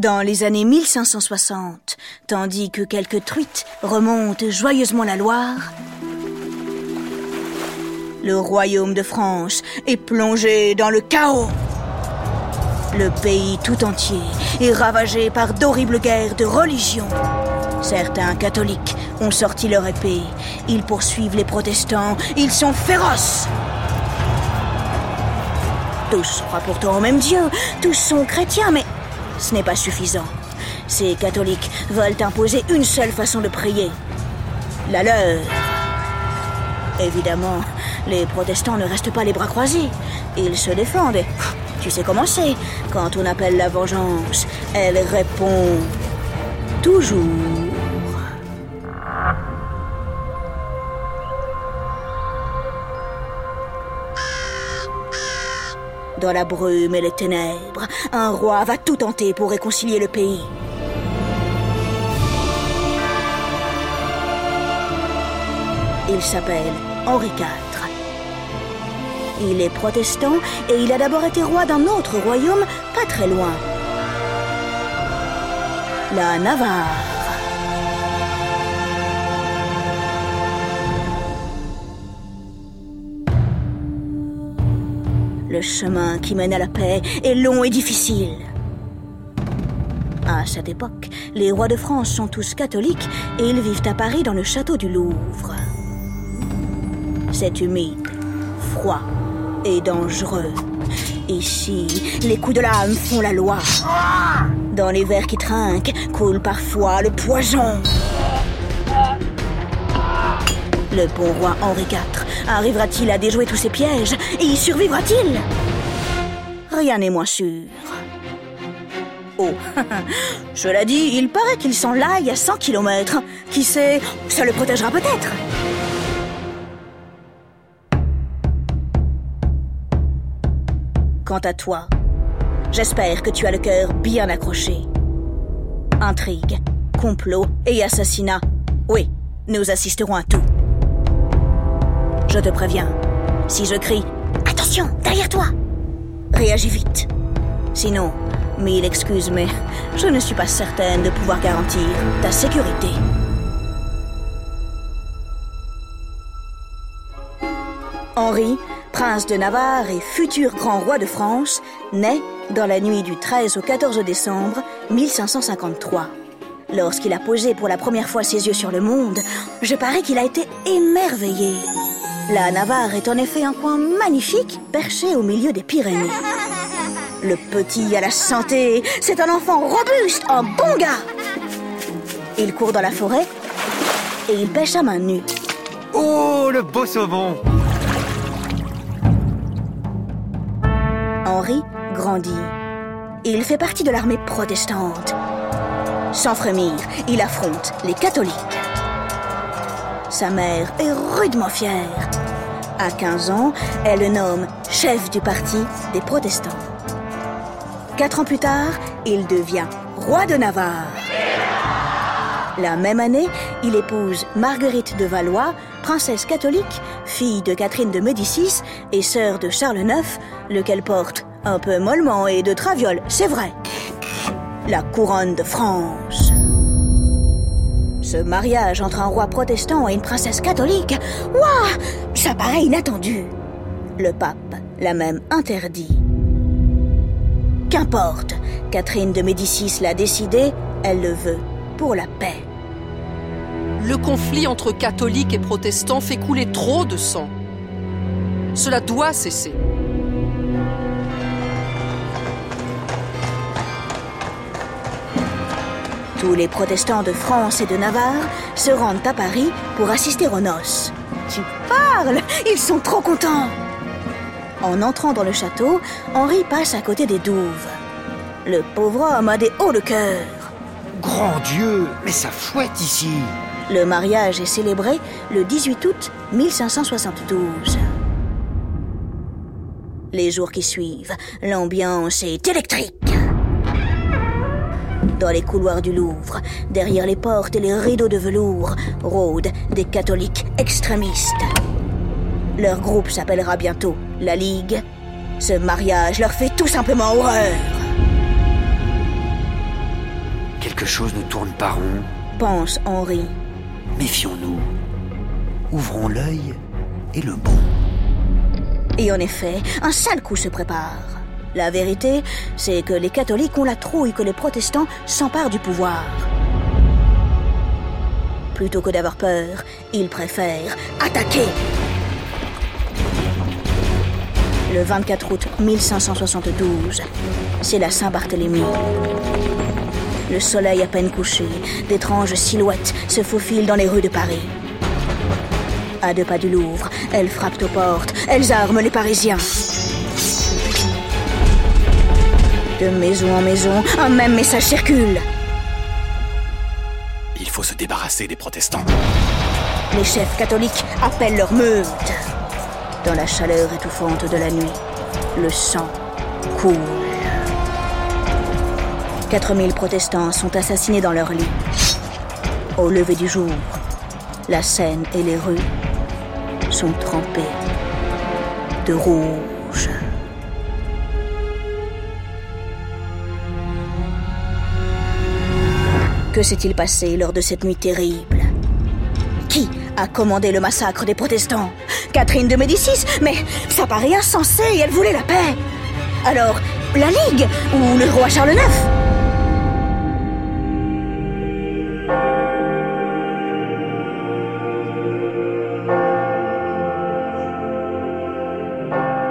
Dans les années 1560, tandis que quelques truites remontent joyeusement la Loire, le royaume de France est plongé dans le chaos. Le pays tout entier est ravagé par d'horribles guerres de religion. Certains catholiques ont sorti leur épée. Ils poursuivent les protestants. Ils sont féroces. Tous croient pourtant au même Dieu. Tous sont chrétiens, mais ce n'est pas suffisant. Ces catholiques veulent imposer une seule façon de prier. La leur. Évidemment, les protestants ne restent pas les bras croisés. Ils se défendent. Tu sais comment c'est. Quand on appelle la vengeance, elle répond toujours. Dans la brume et les ténèbres, un roi va tout tenter pour réconcilier le pays. Il s'appelle Henri IV. Il est protestant et il a d'abord été roi d'un autre royaume pas très loin. La Navarre. Le chemin qui mène à la paix est long et difficile. À cette époque, les rois de France sont tous catholiques et ils vivent à Paris dans le château du Louvre. C'est humide, froid et dangereux. Ici, les coups de lame font la loi. Dans les verres qui trinquent coule parfois le poison. Le bon roi Henri IV arrivera-t-il à déjouer tous ces pièges et y survivra-t-il? Rien n'est moins sûr. Oh, cela dit, il paraît qu'il s'en laille à 100 km. Qui sait, ça le protégera peut-être. Quant à toi, j'espère que tu as le cœur bien accroché. Intrigue, complot et assassinat. Oui, nous assisterons à tout. Je te préviens, si je crie Attention, derrière toi Réagis vite. Sinon, mille excuses, mais je ne suis pas certaine de pouvoir garantir ta sécurité. Henri, prince de Navarre et futur grand roi de France, naît dans la nuit du 13 au 14 décembre 1553. Lorsqu'il a posé pour la première fois ses yeux sur le monde, je parie qu'il a été émerveillé. La Navarre est en effet un coin magnifique, perché au milieu des Pyrénées. Le petit a la santé, c'est un enfant robuste, un bon gars. Il court dans la forêt et il pêche à main nue. Oh, le beau saumon Henri grandit. Il fait partie de l'armée protestante. Sans frémir, il affronte les catholiques. Sa mère est rudement fière. À 15 ans, elle le nomme chef du parti des protestants. Quatre ans plus tard, il devient roi de Navarre. La même année, il épouse Marguerite de Valois, princesse catholique, fille de Catherine de Médicis et sœur de Charles IX, lequel porte un peu mollement et de traviole, c'est vrai. La couronne de France. Ce mariage entre un roi protestant et une princesse catholique, waouh, ça paraît inattendu. Le pape l'a même interdit. Qu'importe, Catherine de Médicis l'a décidé, elle le veut, pour la paix. Le conflit entre catholiques et protestants fait couler trop de sang. Cela doit cesser. Tous les protestants de France et de Navarre se rendent à Paris pour assister aux noces. Tu parles Ils sont trop contents En entrant dans le château, Henri passe à côté des douves. Le pauvre homme a des hauts de cœur. Grand Dieu, mais ça fouette ici Le mariage est célébré le 18 août 1572. Les jours qui suivent, l'ambiance est électrique. Dans les couloirs du Louvre, derrière les portes et les rideaux de velours, rôdent des catholiques extrémistes. Leur groupe s'appellera bientôt la Ligue. Ce mariage leur fait tout simplement horreur. quelque chose ne tourne pas rond. Pense Henri. Méfions-nous. Ouvrons l'œil et le bon. Et en effet, un sale coup se prépare. La vérité, c'est que les catholiques ont la trouille que les protestants s'emparent du pouvoir. Plutôt que d'avoir peur, ils préfèrent attaquer. Le 24 août 1572, c'est la Saint-Barthélemy. Le soleil à peine couché, d'étranges silhouettes se faufilent dans les rues de Paris. À deux pas du Louvre, elles frappent aux portes, elles arment les Parisiens. De maison en maison, un même message circule. Il faut se débarrasser des protestants. Les chefs catholiques appellent leur meute. Dans la chaleur étouffante de la nuit, le sang coule. 4000 protestants sont assassinés dans leur lit. Au lever du jour, la Seine et les rues sont trempées de rouge. Que s'est-il passé lors de cette nuit terrible Qui a commandé le massacre des protestants Catherine de Médicis Mais ça paraît insensé, elle voulait la paix. Alors, la Ligue ou le roi Charles IX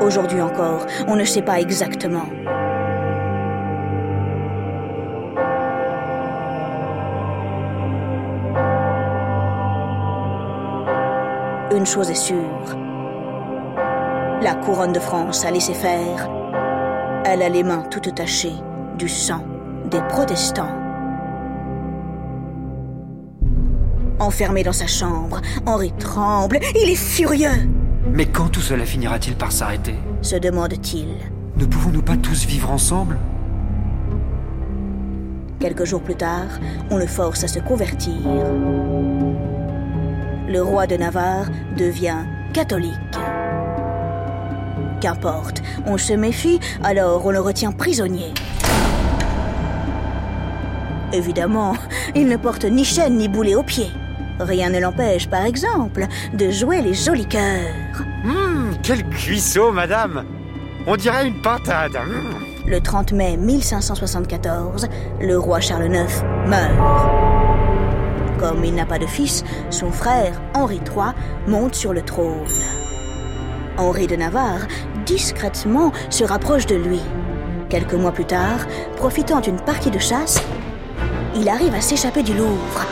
Aujourd'hui encore, on ne sait pas exactement. Une chose est sûre. La couronne de France a laissé faire. Elle a les mains toutes tachées du sang des protestants. Enfermé dans sa chambre, Henri tremble, il est furieux, Mais quand tout cela finira-t-il par s'arrêter? Se demande-t-il. Ne pouvons-nous pas tous vivre ensemble? Quelques jours plus tard, on le force à se convertir. Le roi de Navarre devient catholique. Qu'importe, on se méfie, alors on le retient prisonnier. Évidemment, il ne porte ni chaîne ni boulet aux pieds. Rien ne l'empêche, par exemple, de jouer les jolis cœurs. Hum, quel cuisseau, madame On dirait une pintade. Hum. Le 30 mai 1574, le roi Charles IX meurt. Comme il n'a pas de fils, son frère, Henri III, monte sur le trône. Henri de Navarre, discrètement, se rapproche de lui. Quelques mois plus tard, profitant d'une partie de chasse, il arrive à s'échapper du Louvre.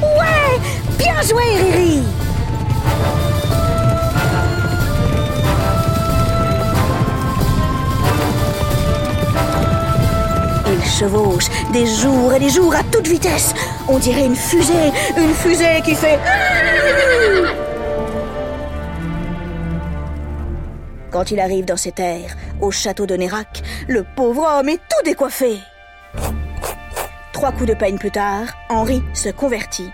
Ouais Bien joué, Riri des jours et des jours à toute vitesse. On dirait une fusée, une fusée qui fait... Quand il arrive dans ces terres, au château de Nérac, le pauvre homme est tout décoiffé. Trois coups de peigne plus tard, Henri se convertit.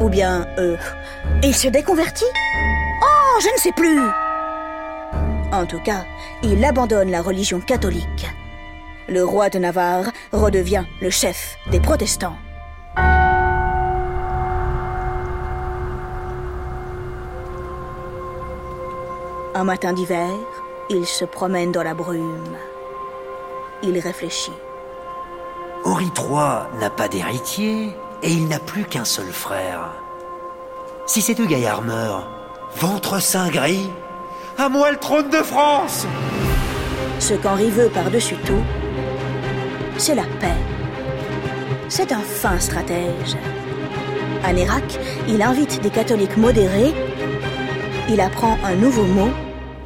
Ou bien, euh, il se déconvertit? Oh, je ne sais plus En tout cas, il abandonne la religion catholique. Le roi de Navarre redevient le chef des protestants. Un matin d'hiver, il se promène dans la brume. Il réfléchit. Henri III n'a pas d'héritier et il n'a plus qu'un seul frère. Si ces deux gaillards meurent, ventre saint gris, à moi le trône de France Ce qu'Henri veut par-dessus tout, c'est la paix. C'est un fin stratège. À Nérac, il invite des catholiques modérés. Il apprend un nouveau mot.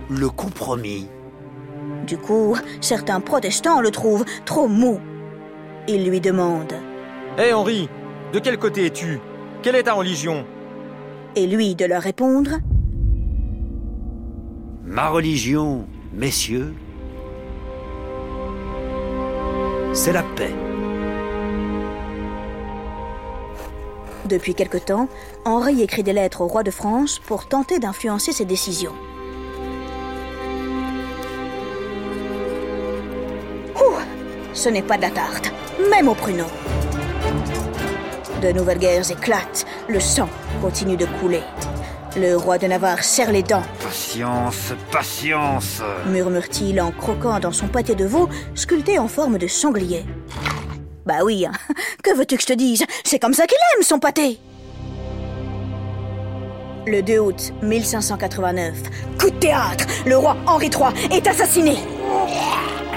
Le compromis. Du coup, certains protestants le trouvent trop mou. Ils lui demandent. Hé Henri, de quel côté es-tu? Quelle est ta religion? Et lui de leur répondre. Ma religion, messieurs, c'est la paix. Depuis quelque temps, Henri écrit des lettres au roi de France pour tenter d'influencer ses décisions. Ce n'est pas de la tarte, même au pruneau. De nouvelles guerres éclatent, le sang continue de couler. Le roi de Navarre serre les dents, Patience, patience. murmure-t-il en croquant dans son pâté de veau sculpté en forme de sanglier. Bah oui, hein. que veux-tu que je te dise? C'est comme ça qu'il aime son pâté Le 2 août 1589, coup de théâtre, le roi Henri III est assassiné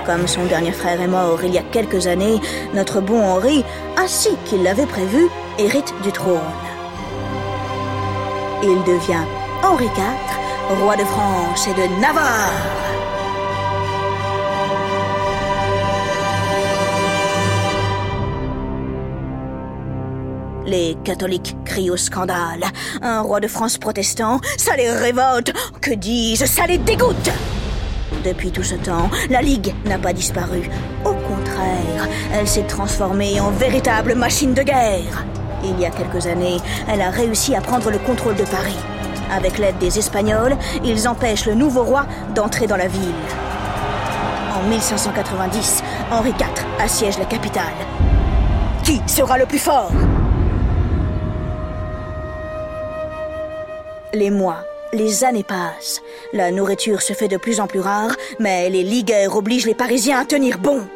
Comme son dernier frère est mort il y a quelques années, notre bon Henri, ainsi qu'il l'avait prévu, hérite du trône. Il devient Henri IV, roi de France et de Navarre. Les catholiques crient au scandale. Un roi de France protestant, ça les révolte. Que dis-je, ça les dégoûte. Depuis tout ce temps, la Ligue n'a pas disparu. Au contraire, elle s'est transformée en véritable machine de guerre. Il y a quelques années, elle a réussi à prendre le contrôle de Paris. Avec l'aide des Espagnols, ils empêchent le nouveau roi d'entrer dans la ville. En 1590, Henri IV assiège la capitale. Qui sera le plus fort? Les mois, les années passent. La nourriture se fait de plus en plus rare, mais les ligueurs obligent les Parisiens à tenir bon.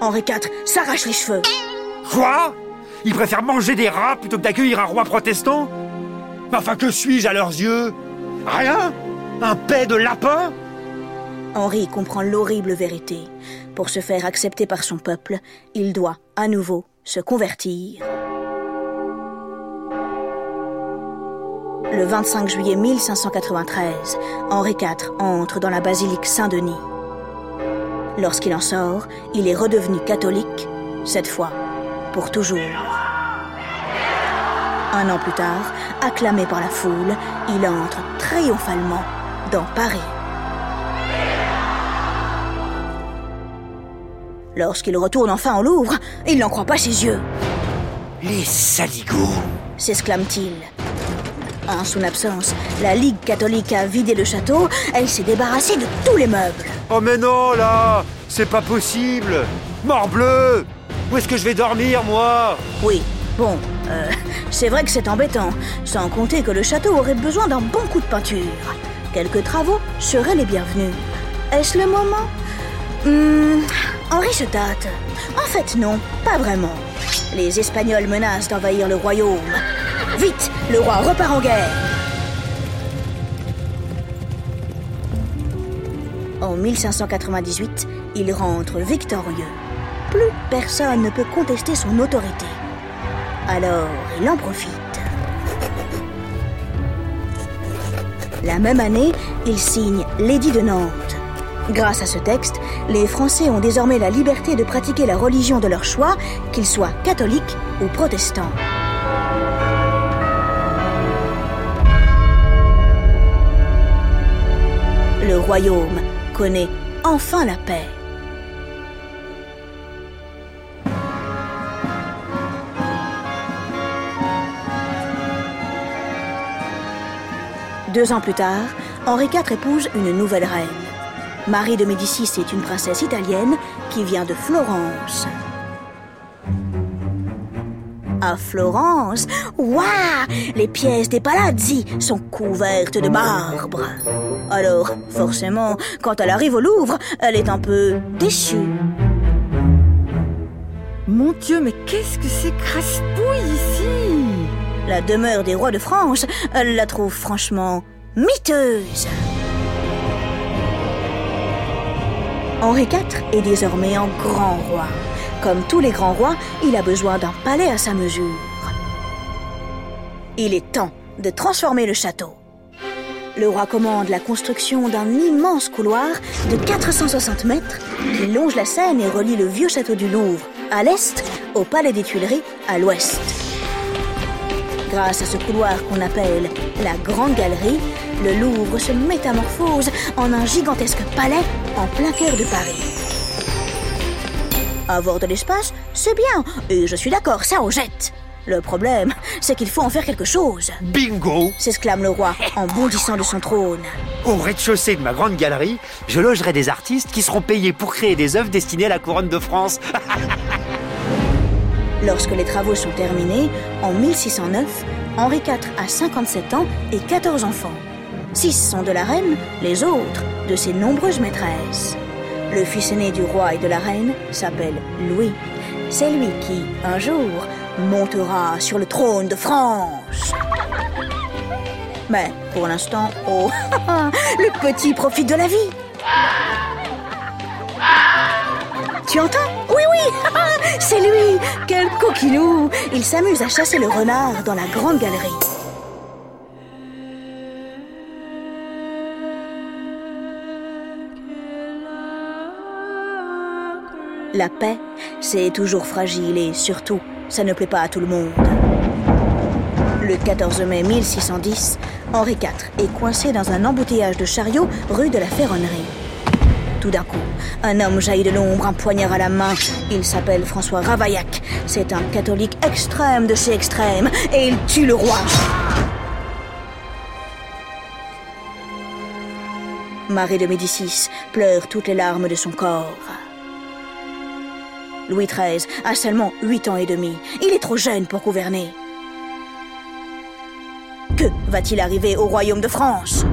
Henri IV s'arrache les cheveux. Quoi? Ils préfèrent manger des rats plutôt que d'accueillir un roi protestant Mais Enfin, que suis-je à leurs yeux? Rien Un paix de lapin Henri comprend l'horrible vérité. Pour se faire accepter par son peuple, il doit, à nouveau, se convertir. Le 25 juillet 1593, Henri IV entre dans la basilique Saint-Denis. Lorsqu'il en sort, il est redevenu catholique, cette fois pour toujours. Un an plus tard, acclamé par la foule, il entre triomphalement dans Paris. Lorsqu'il retourne enfin au Louvre, il n'en croit pas ses yeux, Les saligots s'exclame-t-il. En son absence, la Ligue catholique a vidé le château, elle s'est débarrassée de tous les meubles. Oh mais non, là C'est pas possible Morbleu Où est-ce que je vais dormir, moi? Oui, bon, euh, c'est vrai que c'est embêtant, sans compter que le château aurait besoin d'un bon coup de peinture. Quelques travaux seraient les bienvenus. Est-ce le moment? Hmm, Henri se tâte. En fait, non, pas vraiment. Les Espagnols menacent d'envahir le royaume. Vite, le roi repart en guerre. En 1598, il rentre victorieux. Plus personne ne peut contester son autorité. Alors, il en profite. La même année, il signe l'édit de Nantes. Grâce à ce texte, les Français ont désormais la liberté de pratiquer la religion de leur choix, qu'ils soient catholiques ou protestants. Le royaume connaît enfin la paix. Deux ans plus tard, Henri IV épouse une nouvelle reine. Marie de Médicis est une princesse italienne qui vient de Florence. À Florence, waouh Les pièces des palazzi sont couvertes de marbre. Alors, forcément, quand elle arrive au Louvre, elle est un peu déçue. Mon Dieu, mais qu'est-ce que c'est crasse-pouille La demeure des rois de France, elle la trouve franchement miteuse. Henri IV est désormais un grand roi. Comme tous les grands rois, il a besoin d'un palais à sa mesure. Il est temps de transformer le château. Le roi commande la construction d'un immense couloir de 460 mètres qui longe la Seine et relie le vieux château du Louvre à l'est au palais des Tuileries à l'ouest. Grâce à ce couloir qu'on appelle la Grande Galerie, le Louvre se métamorphose en un gigantesque palais en plein cœur de Paris. Avoir de l'espace, c'est bien, et je suis d'accord, ça en jette. Le problème, c'est qu'il faut en faire quelque chose, Bingo s'exclame le roi en bondissant de son trône. Au rez-de-chaussée de ma grande galerie, je logerai des artistes qui seront payés pour créer des œuvres destinées à la couronne de France. Lorsque les travaux sont terminés, en 1609, Henri IV a 57 ans et 14 enfants. Six sont de la reine, les autres de ses nombreuses maîtresses. Le fils aîné du roi et de la reine s'appelle Louis. C'est lui qui, un jour, montera sur le trône de France. Mais pour l'instant, oh, le petit profite de la vie. Tu entends? Oui, oui, c'est lui Quel coquinou Il s'amuse à chasser le renard dans la grande galerie. La paix, c'est toujours fragile et surtout, ça ne plaît pas à tout le monde. Le 14 mai 1610, Henri IV est coincé dans un embouteillage de chariots rue de la Ferronnerie. D'un coup, un homme jaillit de l'ombre, un poignard à la main. Il s'appelle François Ravaillac. C'est un catholique extrême de chez extrême et il tue le roi. Marie de Médicis pleure toutes les larmes de son corps. Louis XIII a seulement 8 ans et demi. Il est trop jeune pour gouverner. Que va-t-il arriver au royaume de France?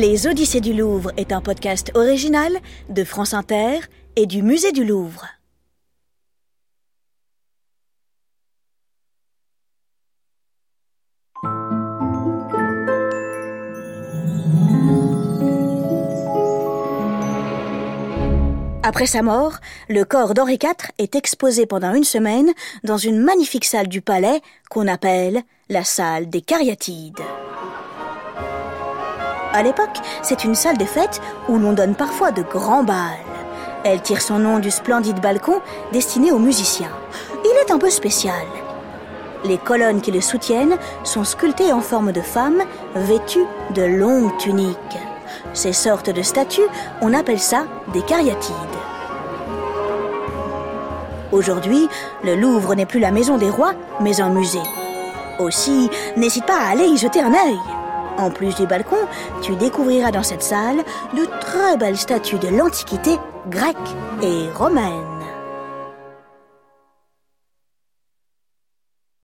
Les Odyssées du Louvre est un podcast original de France Inter et du Musée du Louvre. Après sa mort, le corps d'Henri IV est exposé pendant une semaine dans une magnifique salle du palais qu'on appelle la salle des Cariatides. À l'époque, c'est une salle des fêtes où l'on donne parfois de grands bals. Elle tire son nom du splendide balcon destiné aux musiciens. Il est un peu spécial. Les colonnes qui le soutiennent sont sculptées en forme de femmes vêtues de longues tuniques. Ces sortes de statues, on appelle ça des cariatides. Aujourd'hui, le Louvre n'est plus la maison des rois, mais un musée. Aussi, n'hésite pas à aller y jeter un œil. En plus du balcon, tu découvriras dans cette salle de très belles statues de l'Antiquité grecque et romaine.